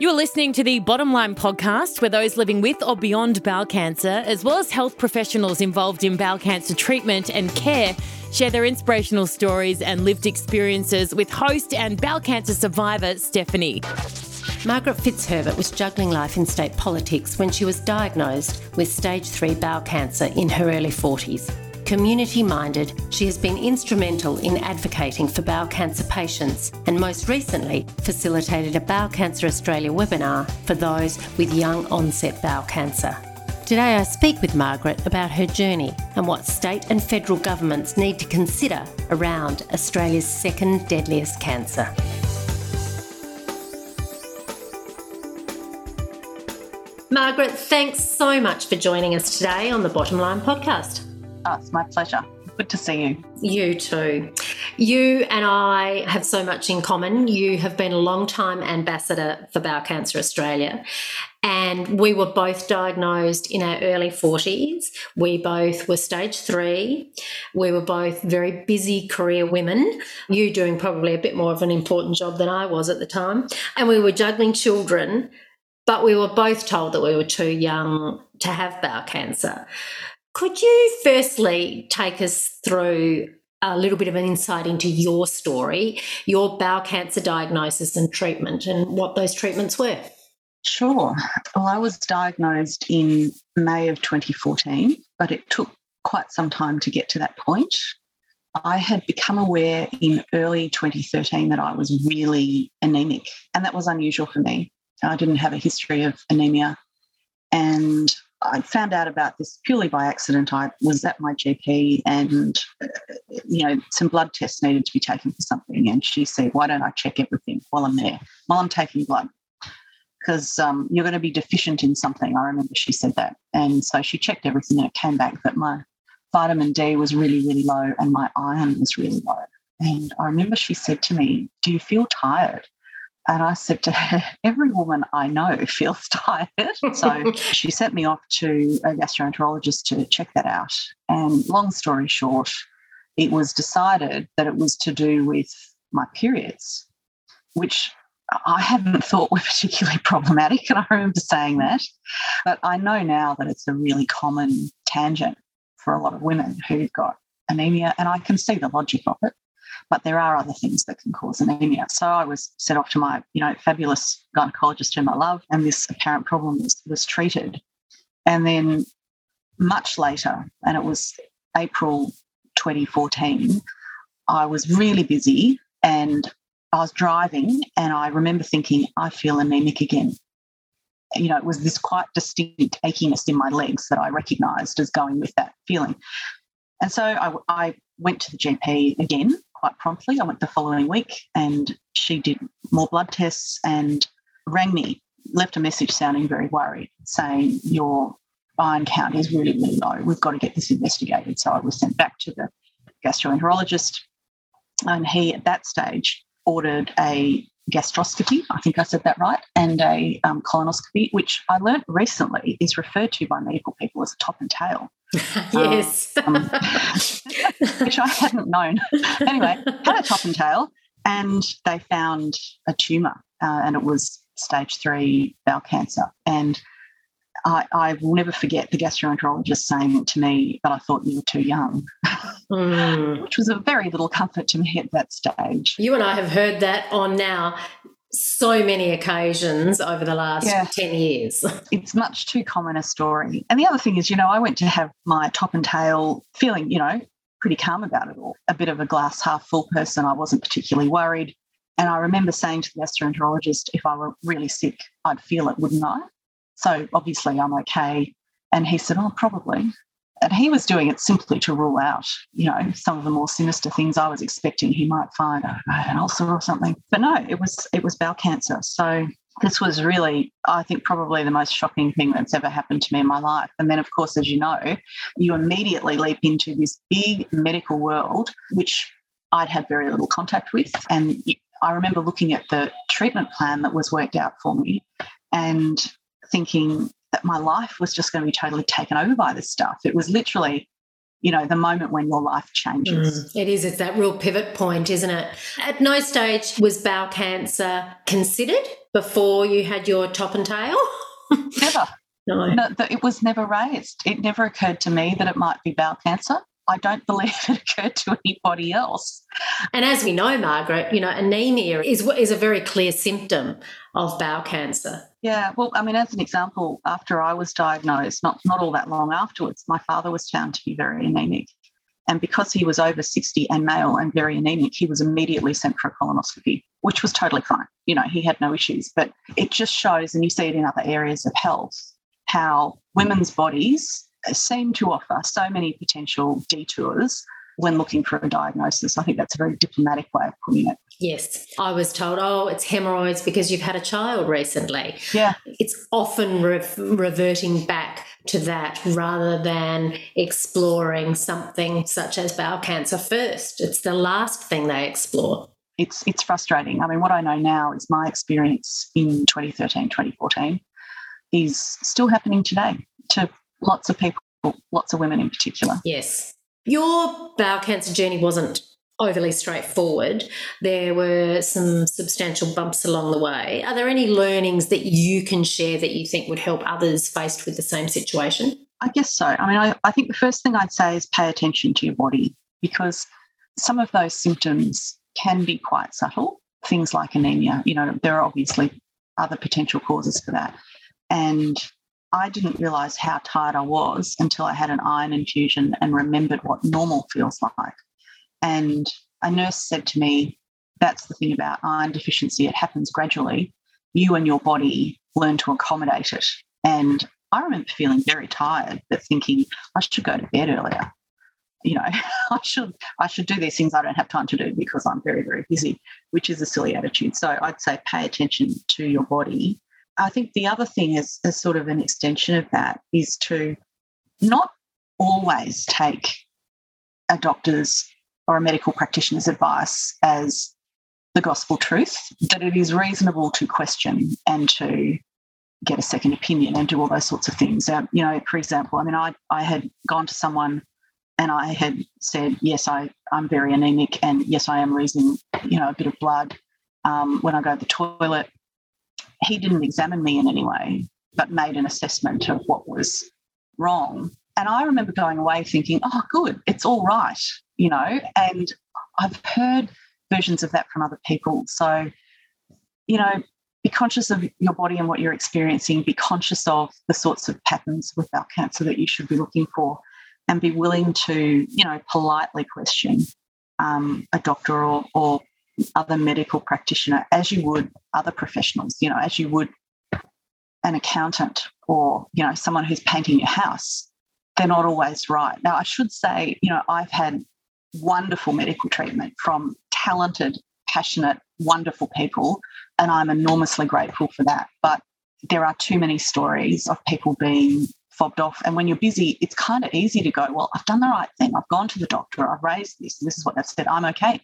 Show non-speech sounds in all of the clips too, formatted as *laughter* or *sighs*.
You're listening to the Bottom Line podcast, where those living with or beyond bowel cancer, as well as health professionals involved in bowel cancer treatment and care, share their inspirational stories and lived experiences with host and bowel cancer survivor Stephanie. Margaret Fitzherbert was juggling life in state politics when she was diagnosed with stage 3 bowel cancer in her early 40s. Community minded, she has been instrumental in advocating for bowel cancer patients and most recently facilitated a Bowel Cancer Australia webinar for those with young onset bowel cancer. Today I speak with Margaret about her journey and what state and federal governments need to consider around Australia's second deadliest cancer. Margaret, thanks so much for joining us today on the Bottom Line podcast. Oh, it's my pleasure. Good to see you. You too. You and I have so much in common. You have been a long time ambassador for Bowel Cancer Australia, and we were both diagnosed in our early 40s. We both were stage three. We were both very busy career women, you doing probably a bit more of an important job than I was at the time. And we were juggling children, but we were both told that we were too young to have bowel cancer. Could you firstly take us through a little bit of an insight into your story, your bowel cancer diagnosis and treatment, and what those treatments were? Sure. Well, I was diagnosed in May of 2014, but it took quite some time to get to that point. I had become aware in early 2013 that I was really anemic, and that was unusual for me. I didn't have a history of anemia, and I found out about this purely by accident. I was at my GP and, uh, you know, some blood tests needed to be taken for something. And she said, Why don't I check everything while I'm there, while I'm taking blood? Because um, you're going to be deficient in something. I remember she said that. And so she checked everything and it came back that my vitamin D was really, really low and my iron was really low. And I remember she said to me, Do you feel tired? And I said to her, *laughs* every woman I know *laughs* feels tired. So *laughs* she sent me off to a gastroenterologist to check that out. And long story short, it was decided that it was to do with my periods, which I hadn't thought were particularly problematic. And I remember saying that. But I know now that it's a really common tangent for a lot of women who've got anemia. And I can see the logic of it but there are other things that can cause anemia. So I was sent off to my, you know, fabulous gynecologist whom I love, and this apparent problem was, was treated. And then much later, and it was April 2014, I was really busy and I was driving and I remember thinking, I feel anemic again. You know, it was this quite distinct achiness in my legs that I recognized as going with that feeling. And so I, I went to the GP again quite promptly. I went the following week and she did more blood tests and rang me, left a message sounding very worried, saying, Your iron count is really, really low. We've got to get this investigated. So I was sent back to the gastroenterologist, and he at that stage ordered a gastroscopy, I think I said that right, and a um, colonoscopy, which I learnt recently is referred to by medical people as a top and tail. *laughs* yes. *laughs* Um, which I hadn't known. anyway, had a top and tail, and they found a tumour, uh, and it was stage three bowel cancer. And I, I, will never forget the gastroenterologist saying to me that I thought you were too young, mm. *laughs* which was a very little comfort to me at that stage. You and I have heard that on now so many occasions over the last yeah. 10 years. *laughs* It's much too common a story. And the other thing is, you know, I went to have my top and tail feeling, you know, pretty calm about it all, a bit of a glass half full person. I wasn't particularly worried. And I remember saying to the gastroenterologist, if I were really sick, I'd feel it, wouldn't I? So obviously I'm okay. And he said, Oh, probably. And he was doing it simply to rule out, you know, some of the more sinister things I was expecting he might find, know, an ulcer or something. But no, it was it was bowel cancer. So this was really, I think, probably the most shocking thing that's ever happened to me in my life. And then, of course, as you know, you immediately leap into this big medical world, which I'd had very little contact with. And I remember looking at the treatment plan that was worked out for me and thinking that my life was just going to be totally taken over by this stuff. It was literally you know, the moment when your life changes. Mm, it is. It's that real pivot point, isn't it? At no stage was bowel cancer considered before you had your top and tail? Never. *laughs* No. no. It was never raised. It never occurred to me that it might be bowel cancer. I don't believe *laughs* it occurred to anybody else. And as we know, Margaret, you know, anemia is is a very clear symptom of bowel cancer. Yeah, well, I mean, as an example, after I was diagnosed, not not all that long afterwards, my father was found to be very anemic. And because he was over 60 and male and very anemic, he was immediately sent for a colonoscopy, which was totally fine. You know, he had no issues. But it just shows, and you see it in other areas of health, how women's bodies seem to offer so many potential detours when looking for a diagnosis. I think that's a very diplomatic way of putting it. Yes. I was told, oh, it's hemorrhoids because you've had a child recently. Yeah. It's often re- reverting back to that rather than exploring something such as bowel cancer first. It's the last thing they explore. It's, it's frustrating. I mean, what I know now is my experience in 2013, 2014 is still happening today to lots of people, lots of women in particular. Yes. Your bowel cancer journey wasn't overly straightforward. There were some substantial bumps along the way. Are there any learnings that you can share that you think would help others faced with the same situation? I guess so. I mean, I, I think the first thing I'd say is pay attention to your body because some of those symptoms can be quite subtle. Things like anemia, you know, there are obviously other potential causes for that. And I didn't realize how tired I was until I had an iron infusion and remembered what normal feels like. And a nurse said to me, That's the thing about iron deficiency, it happens gradually. You and your body learn to accommodate it. And I remember feeling very tired, but thinking I should go to bed earlier. You know, *laughs* I should I should do these things I don't have time to do because I'm very, very busy, which is a silly attitude. So I'd say pay attention to your body I think the other thing is, as sort of an extension of that is to not always take a doctor's or a medical practitioner's advice as the gospel truth, that it is reasonable to question and to get a second opinion and do all those sorts of things. Um, you know, for example, I mean, I, I had gone to someone and I had said, yes, I, I'm very anemic and yes, I am losing, you know, a bit of blood um, when I go to the toilet he didn't examine me in any way, but made an assessment of what was wrong. And I remember going away thinking, oh, good, it's all right, you know. And I've heard versions of that from other people. So, you know, be conscious of your body and what you're experiencing, be conscious of the sorts of patterns with bowel cancer that you should be looking for, and be willing to, you know, politely question um, a doctor or, or other medical practitioner as you would other professionals, you know, as you would an accountant or, you know, someone who's painting your house. They're not always right. Now, I should say, you know, I've had wonderful medical treatment from talented, passionate, wonderful people, and I'm enormously grateful for that. But there are too many stories of people being fobbed off. And when you're busy, it's kind of easy to go, Well, I've done the right thing. I've gone to the doctor. I've raised this. This is what they've said. I'm okay.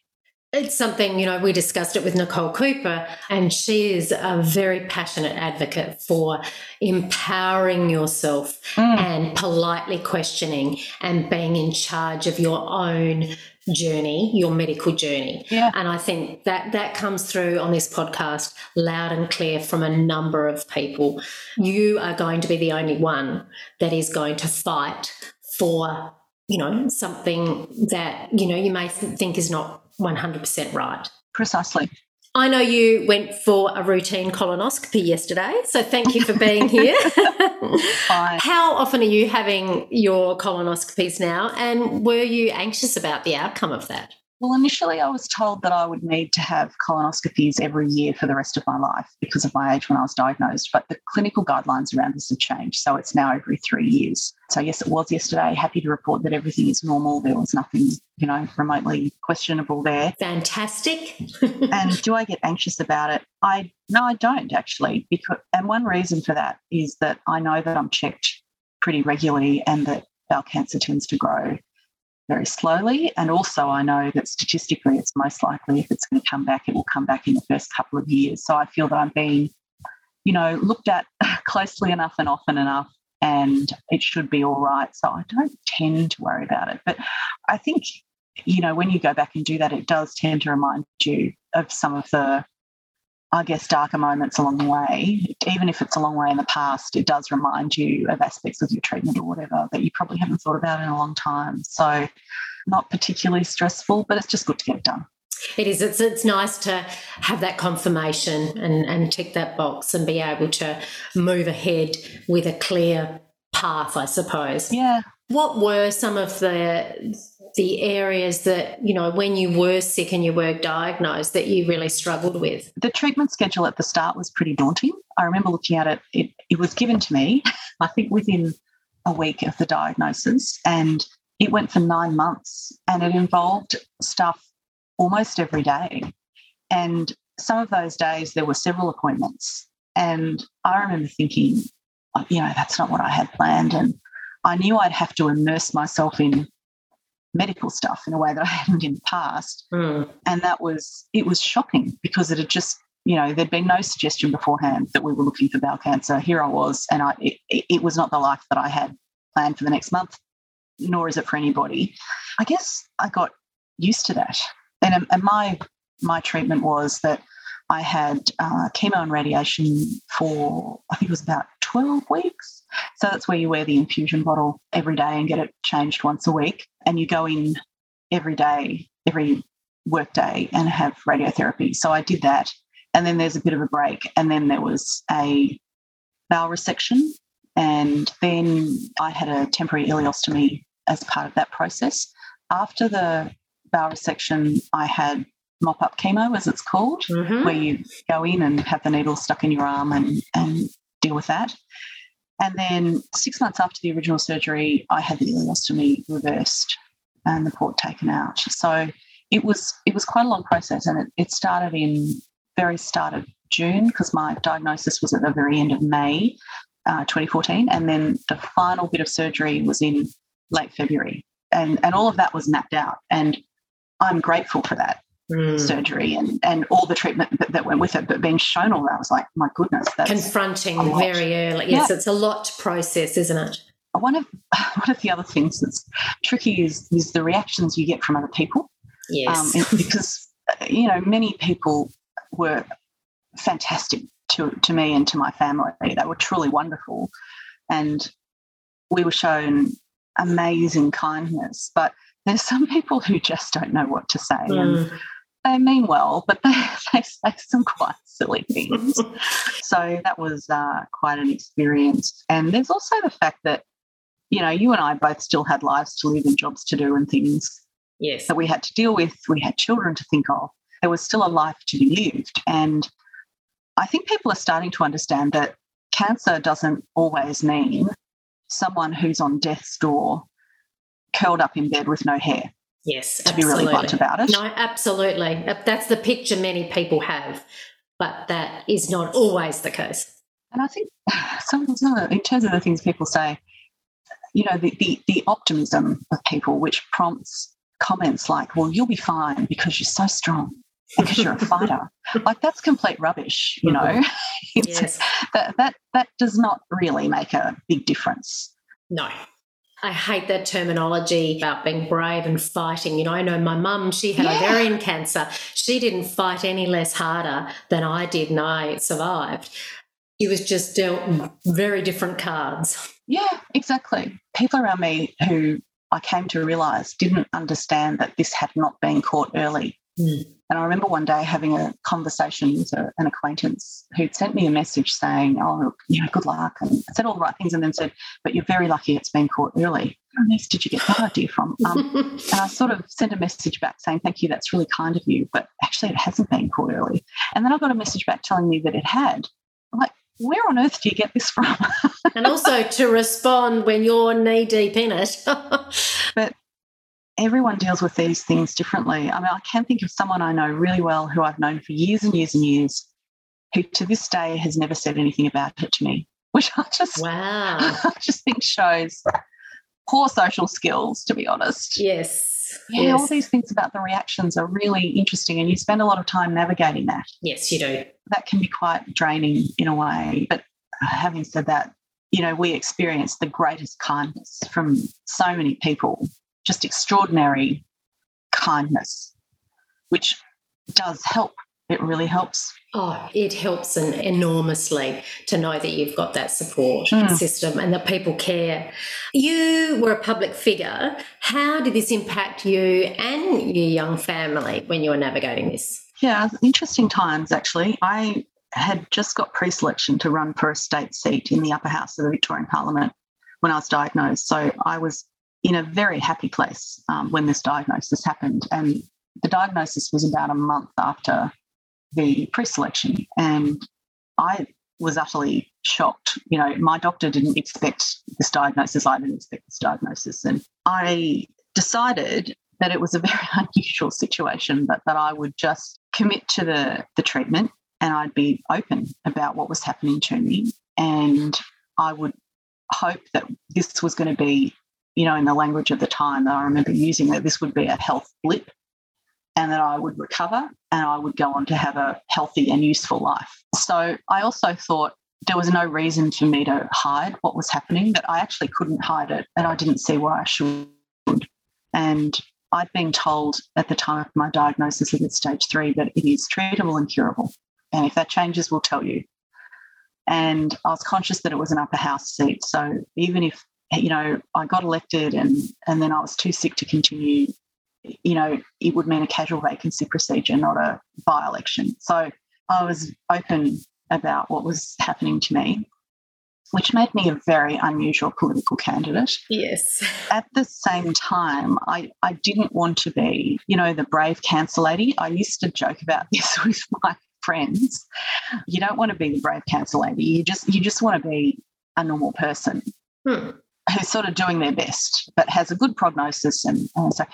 It's something, you know, we discussed it with Nicole Cooper, and she is a very passionate advocate for empowering yourself mm. and politely questioning and being in charge of your own journey, your medical journey. Yeah. And I think that that comes through on this podcast loud and clear from a number of people. You are going to be the only one that is going to fight for, you know, something that, you know, you may think is not 100% right. Precisely. I know you went for a routine colonoscopy yesterday, so thank you for being here. *laughs* How often are you having your colonoscopies now, and were you anxious about the outcome of that? Well, initially, I was told that I would need to have colonoscopies every year for the rest of my life because of my age when I was diagnosed. But the clinical guidelines around this have changed. So it's now every three years. So, yes, it was yesterday. Happy to report that everything is normal. There was nothing, you know, remotely questionable there. Fantastic. *laughs* and do I get anxious about it? I no, I don't actually. Because and one reason for that is that I know that I'm checked pretty regularly and that bowel cancer tends to grow very slowly. And also, I know that statistically, it's most likely if it's going to come back, it will come back in the first couple of years. So I feel that I'm being, you know, looked at *laughs* closely enough and often enough. and it should be all right. So I don't tend to worry about it. But I think, you know, when you go back and do that, it does tend to remind you of some of the, I guess, darker moments along the way. Even if it's a long way in the past, it does remind you of aspects of your treatment or whatever that you probably haven't thought about in a long time. So, not particularly stressful, but it's just good to get it done. It is. It's it's nice to have that confirmation and, and tick that box and be able to move ahead with a clear path, I suppose. Yeah. What were some of the the areas that, you know, when you were sick and you were diagnosed that you really struggled with? The treatment schedule at the start was pretty daunting. I remember looking at it, it, it was given to me, *laughs* I think within a week of the diagnosis, and it went for nine months and it involved stuff almost every day. And some of those days, there were several appointments. And I remember thinking, you know, that's not what I had planned. And I knew I'd have to immerse myself in medical stuff in a way that I *laughs* hadn't in the past. Mm. And that was, it was shocking because it had just, you know, there'd been no suggestion beforehand that we were looking for bowel cancer. Here I was, and I, it, it was not the life that I had planned for the next month, nor is it for anybody. I guess I got used to that and, and my my treatment was that I had uh, chemo and radiation for I think it was about twelve weeks. So that's where you wear the infusion bottle every day and get it changed once a week, and you go in every day, every work day, and have radiotherapy. So I did that, and then there's a bit of a break, and then there was a bowel resection, and then I had a temporary ileostomy as part of that process. After the bowel resection, I had mop up chemo, as it's called, Mhm. where you go in and have the needle stuck in your arm and, and deal with that. And then six months after the original surgery, I had the ileostomy reversed and the port taken out. So it was it was quite a long process, and it, it started in very start of June because my diagnosis was at the very end of May, uh, 2014, and then the final bit of surgery was in late February, and and all of that was mapped out, and I'm grateful for that Mm. surgery and and all the treatment that, that went with it. But being shown all that, I was like, my goodness, that's Confronting very early. Yes, it's a lot to process, isn't it? one of *laughs* one of the other things that's tricky is is the reactions you get from other people. Yes. Um, because you know many people were fantastic to to me and to my family. They were truly wonderful, and we were shown amazing kindness. But there's some *laughs* people who just don't know what to say, and Mm. They mean well, but they, *laughs* they say some quite silly things. *laughs* so that was uh, quite an experience. And there's also the fact that, you know, you and I both still had lives to live and jobs to do and things yes. that we had to deal with. We had children to think of. There was still a life to be lived. And I think people are starting to understand that cancer doesn't always mean someone who's on death's door, curled up in bed with no hair, Yes. to be really blunt absolutely. about it. No, absolutely. That's the picture many people have, but that is not always the case. And I think *sighs* some, some the, in terms of the things people say, you know, the, the, the optimism of people, which prompts comments like, well, you'll be fine because you're so strong because you're a *laughs* fighter. like that's complete rubbish, you know. Mm-hmm. *laughs* It's- Yes. that, that, that does not really make a big difference. No. I hate that terminology about being brave and fighting. You know, I know my mum, she had Yeah. ovarian cancer. She didn't fight any less harder than I did, and I survived. It was just dealt very different cards. Yeah, exactly. People around me who I came to realize didn't understand that this had not been caught early. Mm. And I remember one day having a conversation with a, an acquaintance who'd sent me a message saying, Oh, look, you know, good luck. And I said all the right things and then said, But you're very lucky it's been caught early. Where on earth did you get that idea from? Um, *laughs* and I sort of sent a message back saying, Thank you, that's really kind of you. But actually, it hasn't been caught early. And then I got a message back telling me that it had. I'm like, Where on earth do you get this from? *laughs* and also to respond when you're knee deep in it. *laughs* everyone deals with these things differently. I mean, I can think of someone I know really well who I've known for years and years and years, who to this day has never said anything about it to me, *laughs* which I just, wow. *laughs* I just think shows poor social skills, to be honest. Yes. Yeah, all these things about the reactions are really interesting, and you spend a lot of time navigating that. yes, you do. That can be quite draining in a way. But uh, having said that, you know, we experience the greatest kindness from so many people, just extraordinary kindness, which does help. It really helps. Oh, it helps an enormously to know that you've got that support mm. system and that people care. You were a public figure. How did this impact you and your young family when you were navigating this? Yeah, interesting times actually. I had just got pre selection to run for a state seat in the upper house of the Victorian Parliament when I was diagnosed. So I was in a very happy place um, when this diagnosis happened. And the diagnosis was about a month after the pre selection. And I was utterly shocked. You know, my doctor didn't expect this diagnosis. I didn't expect this diagnosis. And I decided that it was a *laughs* very unusual situation, but that I would just commit to the, the treatment and I'd be open about what was happening to me. And I would hope that this was going to be, you know, in the language of the time, I remember using that this would be a health blip and that I would recover and I would go on to have a healthy and useful life. So I also thought there was no reason for me to hide what was happening, that I actually couldn't hide it and I didn't see why I should. And I'd been told at the time of my diagnosis at stage three that it is treatable and curable. And if that changes, we'll tell you. And I was conscious that it was an upper house seat. So even if, you know, I got elected and, and then I was too sick to continue, you know, it would mean a casual vacancy procedure, not a by election. So I was open about what was happening to me, which made me a very unusual political candidate. Yes. At the same time, I, I didn't want to be, you know, the brave cancer lady. I used to joke about *laughs* this with my friends. You don't want to be the brave cancer lady. You just you just want to be a normal person hmm. Who's sort of doing their best, but has a good prognosis. And, so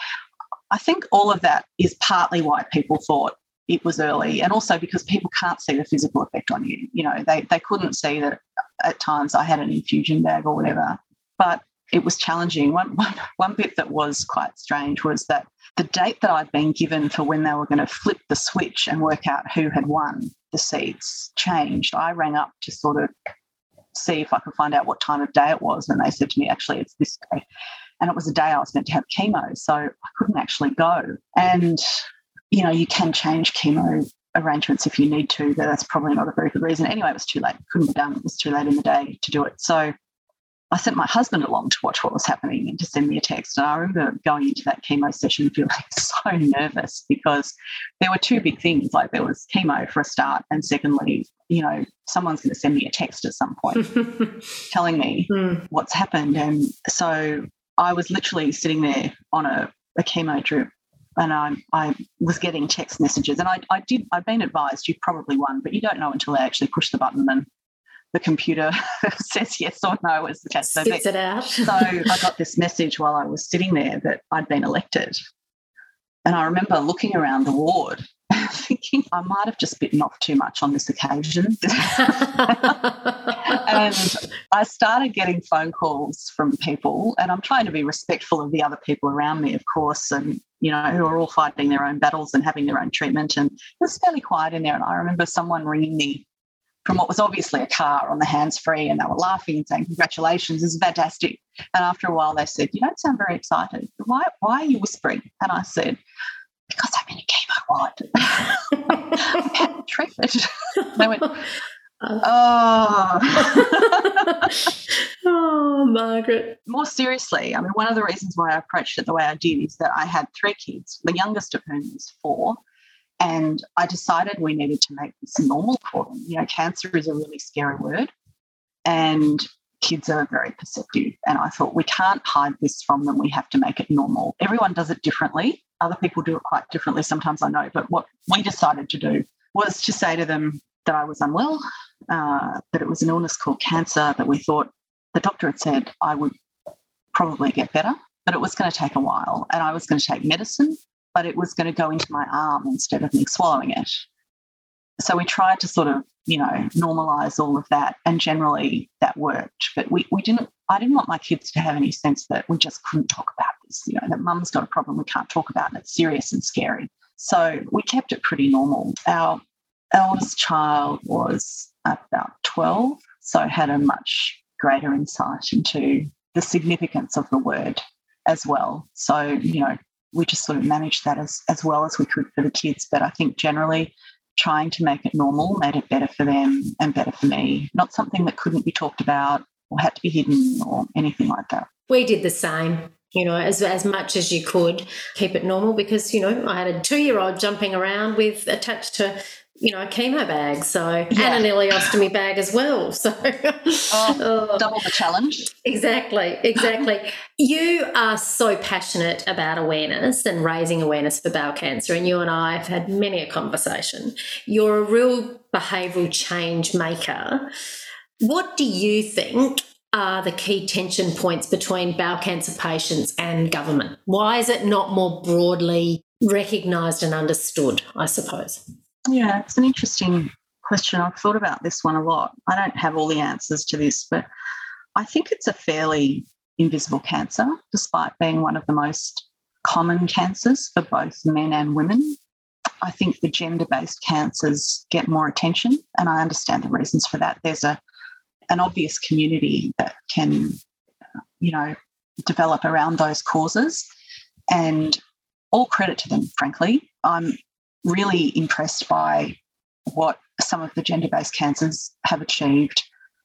I think all of that is partly why people thought it was early, and also because people can't see the physical effect on you. You know, they they couldn't see that at times I had an infusion bag or whatever, but it was challenging. One, *laughs* one, one bit that was quite strange was that the date that I'd been given for when they were going to flip the switch and work out who had won the seats changed. I rang up to sort of see if I could find out what time of day it was, and they said to me, actually, it's this day. And it was a day I was meant to have chemo, so I couldn't actually go. And, you know, you can change chemo arrangements if you need to, but that's probably not a very good reason. Anyway, it was too late. Couldn't be done. It was too late in the day to do it. So I sent my husband along to watch what was happening and to send me a text. And I remember going into that chemo session *laughs* feeling so nervous because there were two big things. Like there was chemo for a start, and secondly, you know, someone's going to send me a text at some point *laughs* telling me mm. what's happened. And so I was literally sitting there on a, a chemo drip and I, I was getting text messages. And I, I did, I'd been advised you probably won, but you don't know until they actually push the button and the computer *laughs* says yes or no as the test. Spits it out. so I got this message while I was sitting there that I'd been elected. And I remember looking around the ward *laughs* thinking I might have just bitten off too much on this occasion. *laughs* and I started getting phone calls from people, and I'm trying to be respectful of the other people around me, of course, and you know, who are all fighting their own battles and having their own treatment. And it was fairly quiet in there. And I remember someone ringing me from what was obviously a car on the hands free, and they were laughing and saying, Congratulations, this is fantastic. And after a while, they said, You don't sound very excited. Why, why are you whispering? And I said, Because I'm in a chemo ward. *laughs* I've had treatment. they *laughs* went, Oh. *laughs* oh, Margaret. More seriously, I mean, one of the reasons why I approached it the way I did is that I had three kids, the youngest of whom is four, and I decided we needed to make this normal for them. You know, cancer is a really scary word, and kids are very perceptive. And I thought, we can't hide this from them. We have to make it normal. Everyone does it differently. Other people do it quite differently. Sometimes I know. But what we decided to do was to say to them that I was unwell, uh, that it was an illness called cancer, that we thought the doctor had said I would probably get better, but it was going to take a while. And I was going to take medicine but it was going to go into my arm instead of me swallowing it. So we tried to sort of, you know, normalize all of that. And generally that worked. But we, we didn't, I didn't want my kids to have any sense that we just couldn't talk about this, you know, that mum's got a problem we can't talk about and it's serious and scary. So we kept it pretty normal. Our eldest child was about 12, so had a much greater insight into the significance of the word as well. So, you know, we just sort of managed that as, as well as we could for the kids. But I think generally trying to make it normal made it better for them and better for me. Not something that couldn't be talked about or had to be hidden or anything like that. We did the same you know, as, as much as you could, keep it normal because, you know, I had a two year old jumping around with attached to, you know, a chemo bag. So, yeah. and an ileostomy bag as well. *laughs* So, oh, *laughs* oh. double the challenge. Exactly, exactly. *laughs* you are so passionate about awareness and raising awareness for bowel cancer. And you and I have had many a conversation. You're a real behavioural change maker. What do you think are the key tension points between bowel cancer patients and government? Why is it not more broadly recognised and understood, I suppose? Yeah, it's an interesting question. I've thought about this one a lot. I don't have all the answers to this, but I think it's a fairly invisible cancer, despite being one of the most common cancers for both men and women. I think the gender based cancers get more attention, and I understand the reasons for that. There's a an obvious community that can, uh, you know, develop around those causes. And all credit to them, frankly. I'm really impressed by what some of the gender based cancers have achieved.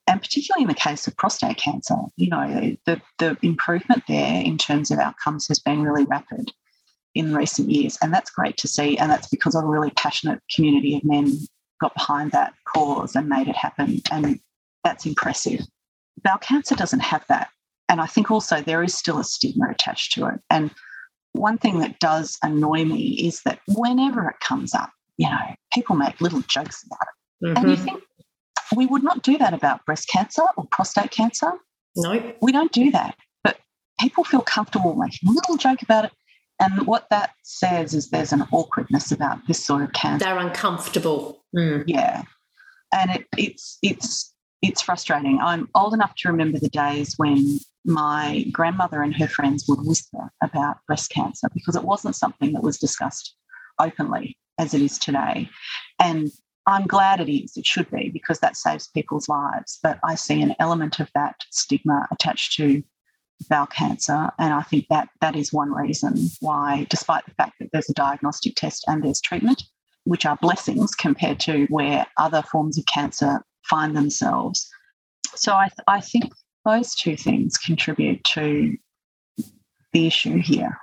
And particularly in the case of prostate cancer, you know, the, the improvement there in terms of outcomes has been really rapid in recent years. And that's great to see. And that's because a really passionate community of men got behind that cause and made it happen. And that's impressive. Bowel cancer doesn't have that. And I think also there is still a stigma attached to it. And one thing that does annoy me is that whenever it comes up, you know, people make little jokes about it. Mm-hmm. And you mm-hmm. think we would not do that about breast cancer or prostate cancer. No. We don't do that. But people feel comfortable making a little joke about it. And what that says is there's an awkwardness about this sort of cancer. They're uncomfortable. Mm. Yeah. And it, it's it's it's frustrating. I'm old enough to remember the days when my grandmother and her friends would whisper about breast cancer because it wasn't something that was discussed openly as it is today. And I'm glad it is, it should be, because that saves people's lives. But I see an element of that stigma attached to bowel cancer. And I think that that is one reason why, despite the fact that there's a diagnostic test and there's treatment, which are blessings compared to where other forms of cancer find themselves. So I, th- I think those two things contribute to the issue here.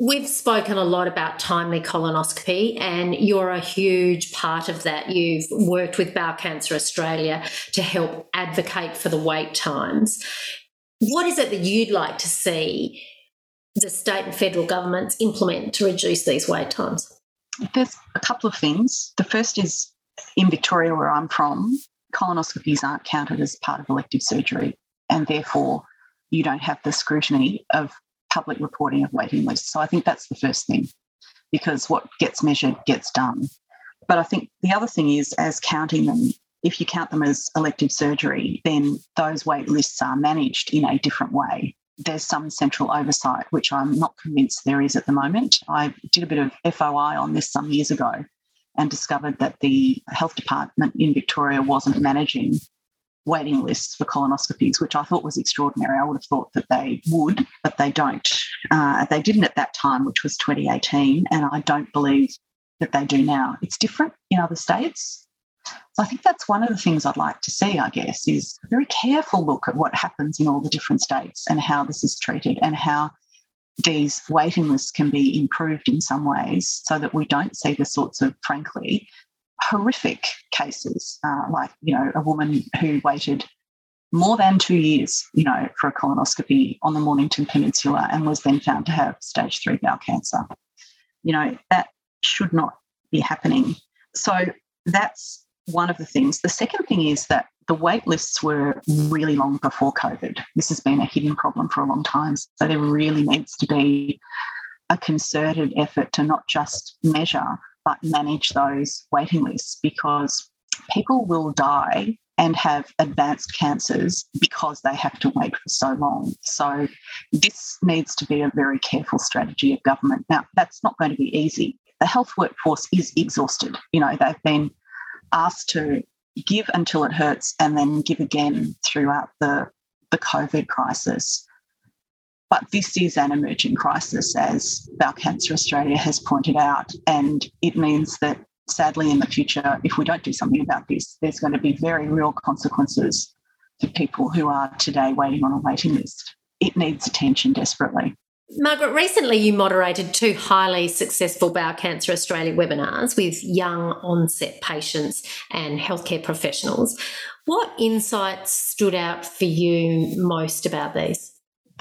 We've spoken a lot about timely colonoscopy, and you're a huge part of that. You've worked with Bowel Cancer Australia to help advocate for the wait times. What is it that you'd like to see the state and federal governments implement to reduce these wait times? There's a couple of things. The first is in Victoria, where I'm from, colonoscopies aren't counted as part of elective surgery, and therefore you don't have the scrutiny of public reporting of waiting lists. So I think that's the first thing, because what gets measured gets done. But I think the other thing is, as counting them, if you count them as elective surgery, then those wait lists are managed in a different way. There's some central oversight, which I'm not convinced there is at the moment. I did a bit of FOI on this some years ago and discovered that the health department in Victoria wasn't managing waiting lists for colonoscopies, which I thought was extraordinary. I would have thought that they would, but they don't. Uh, they didn't at that time, which was 2018, and I don't believe that they do now. It's different in other states. So I think that's one of the things I'd like to see, I guess, is a very careful look at what happens in all the different states and how this is treated and how these waiting lists can be improved in some ways so that we don't see the sorts of, frankly, horrific cases, uh, like, you know, a woman who waited more than two years, you know, for a colonoscopy on the Mornington Peninsula and was then found to have stage three bowel cancer. You know, that should not be happening. So that's one of the things. The second thing is that the wait lists were really long before COVID. This has been a hidden problem for a long time. So there really needs to be a concerted effort to not just measure, but manage those waiting lists because people will die and have advanced cancers because they have to wait for so long. So, this needs to be a very careful strategy of government. Now, that's not going to be easy. The health workforce is exhausted. You know, they've been asked to give until it hurts and then give again throughout the the COVID crisis. But this is an emerging crisis, as Bowel Cancer Australia has pointed out. And it means that sadly, in the future, if we don't do something about this, there's going to be very real consequences for people who are today waiting on a waiting list. It needs attention desperately. Margaret, recently you moderated two highly successful Bowel Cancer Australia webinars with young onset patients and healthcare professionals. What insights stood out for you most about these?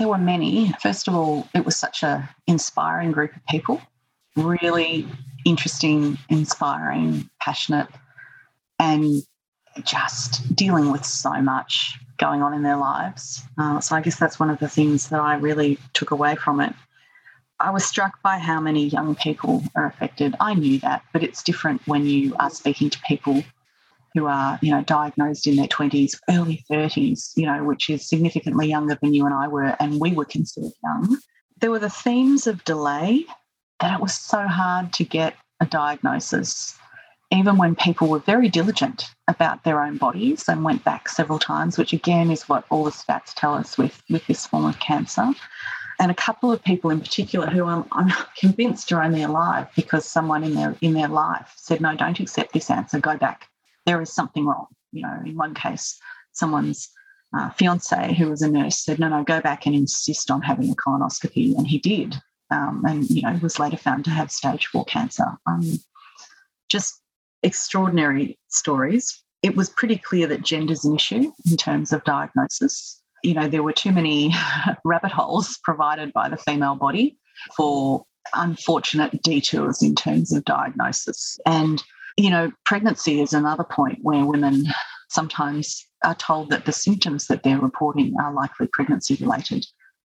There were many. First of all, it was such an inspiring group of people, really interesting, inspiring, passionate, and just dealing with so much going on in their lives. Uh, so I guess that's one of the things that I really took away from it. I was struck by how many young people are affected. I knew that, but it's different when you are speaking to people who are, you know, diagnosed in their 20s, early 30s, you know, which is significantly younger than you and I were, and we were considered young. There were the themes of delay that it was so hard to get a diagnosis, even when people were very diligent about their own bodies and went back several times, which again is what all the stats tell us with, with this form of cancer. And a couple of people in particular who I'm, I'm *laughs* convinced are only alive because someone in their in their life said, no, don't accept this answer, go back. There is something wrong. You know, in one case, someone's uh, fiance, who was a nurse, said, no, no, go back and insist on having a colonoscopy. And he did um, and you know was later found to have stage four cancer. Um, just extraordinary stories. It was pretty clear that gender is an issue in terms of diagnosis. You know, there were too many *laughs* rabbit holes provided by the female body for unfortunate detours in terms of diagnosis. And, you know, pregnancy is another point where women sometimes are told that the symptoms that they're reporting are likely pregnancy related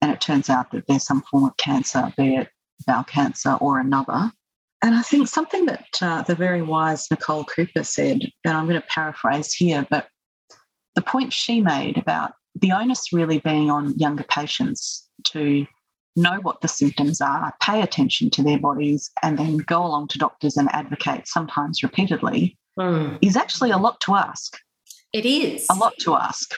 and it turns out that there's some form of cancer, be it bowel cancer or another. And I think something that uh, the very wise Nicole Cooper said, and I'm going to paraphrase here, but the point she made about the onus really being on younger patients to know what the symptoms are, pay attention to their bodies, and then go along to doctors and advocate, sometimes repeatedly, mm. is actually a lot to ask. It is. A lot to ask.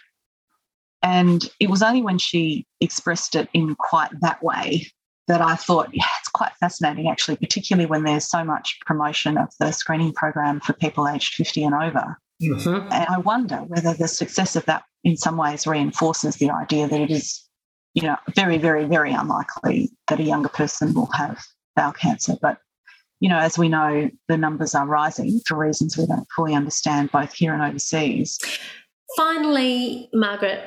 And it was only when she expressed it in quite that way that I thought, yeah, it's quite fascinating, actually, particularly when there's so much promotion of the screening program for people aged 50 and over. Mm-hmm. And I wonder whether the success of that in some ways reinforces the idea that it is, you know, very, very, very unlikely that a younger person will have bowel cancer. But, you know, as we know, the numbers are rising for reasons we don't fully understand, both here and overseas. Finally, Margaret,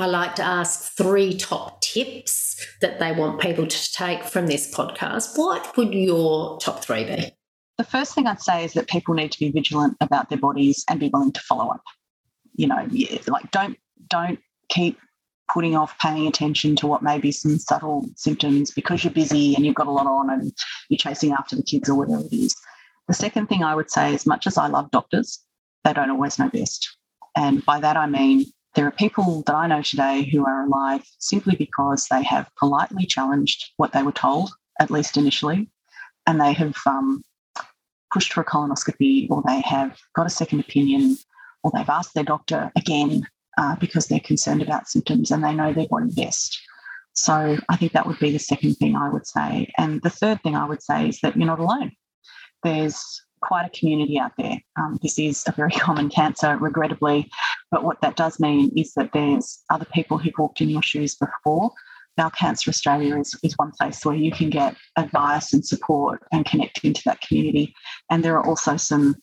I like to ask three top tips that they want people to take from this podcast. What would your top three be? The first thing I'd say is that people need to be vigilant about their bodies and be willing to follow up. You know, like don't don't keep putting off paying attention to what may be some subtle symptoms because you're busy and you've got a lot on and you're chasing after the kids or whatever it is. The second thing I would say, as much as I love doctors, they don't always know best. And by that I mean there are people that I know today who are alive simply because they have politely challenged what they were told, at least initially, and they have um, pushed for a colonoscopy or they have got a second opinion or they've asked their doctor again uh, because they're concerned about symptoms and they know their body best. So I think that would be the second thing I would say. And the third thing I would say is that you're not alone. There's quite a community out there. Um, this is a very *laughs* common cancer, regrettably, but what that does mean is that there's other people who've walked in your shoes before. Now, Cancer Australia is, is one place where you can get advice and support and connect into that community. And there are also some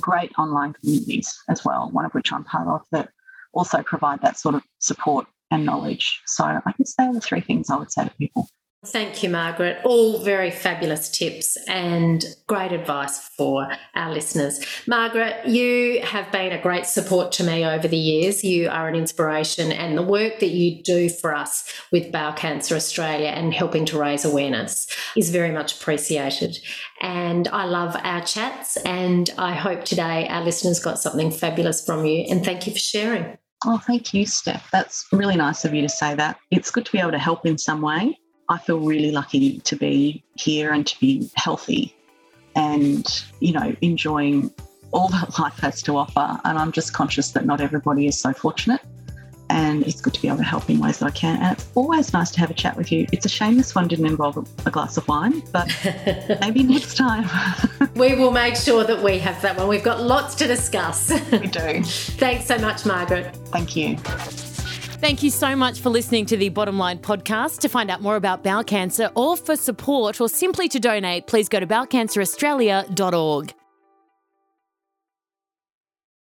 great online communities as well, one of which I'm part of, that also provide that sort of support and knowledge. So I guess they are the three things I would say to people. Thank you, Margaret. All very fabulous tips and great advice for our listeners. Margaret, you have been a great support to me over the years. You are an inspiration, and the work that you do for us with Bowel Cancer Australia and helping to raise awareness is very much appreciated. And I love our chats, and I hope today our listeners got something fabulous from you. And thank you for sharing. Oh, thank you, Steph. That's really nice of you to say that. It's good to be able to help in some way. I feel really lucky to be here and to be healthy and, you know, enjoying all that *laughs* life has to offer. And I'm just conscious that not everybody is so fortunate. and it's good to be able to help in ways that I can. And it's always nice to have a chat with you. It's a shame this one didn't involve a glass of wine, but *laughs* maybe next time. *laughs* we will make sure that we have that one. We've got lots to discuss. we do. Thanks so much, Margaret. Thank you. Thank you so much for listening to the Bottom Line podcast. To find out more about bowel cancer or for support or simply to donate, please go to bowelcanceraustralia.org.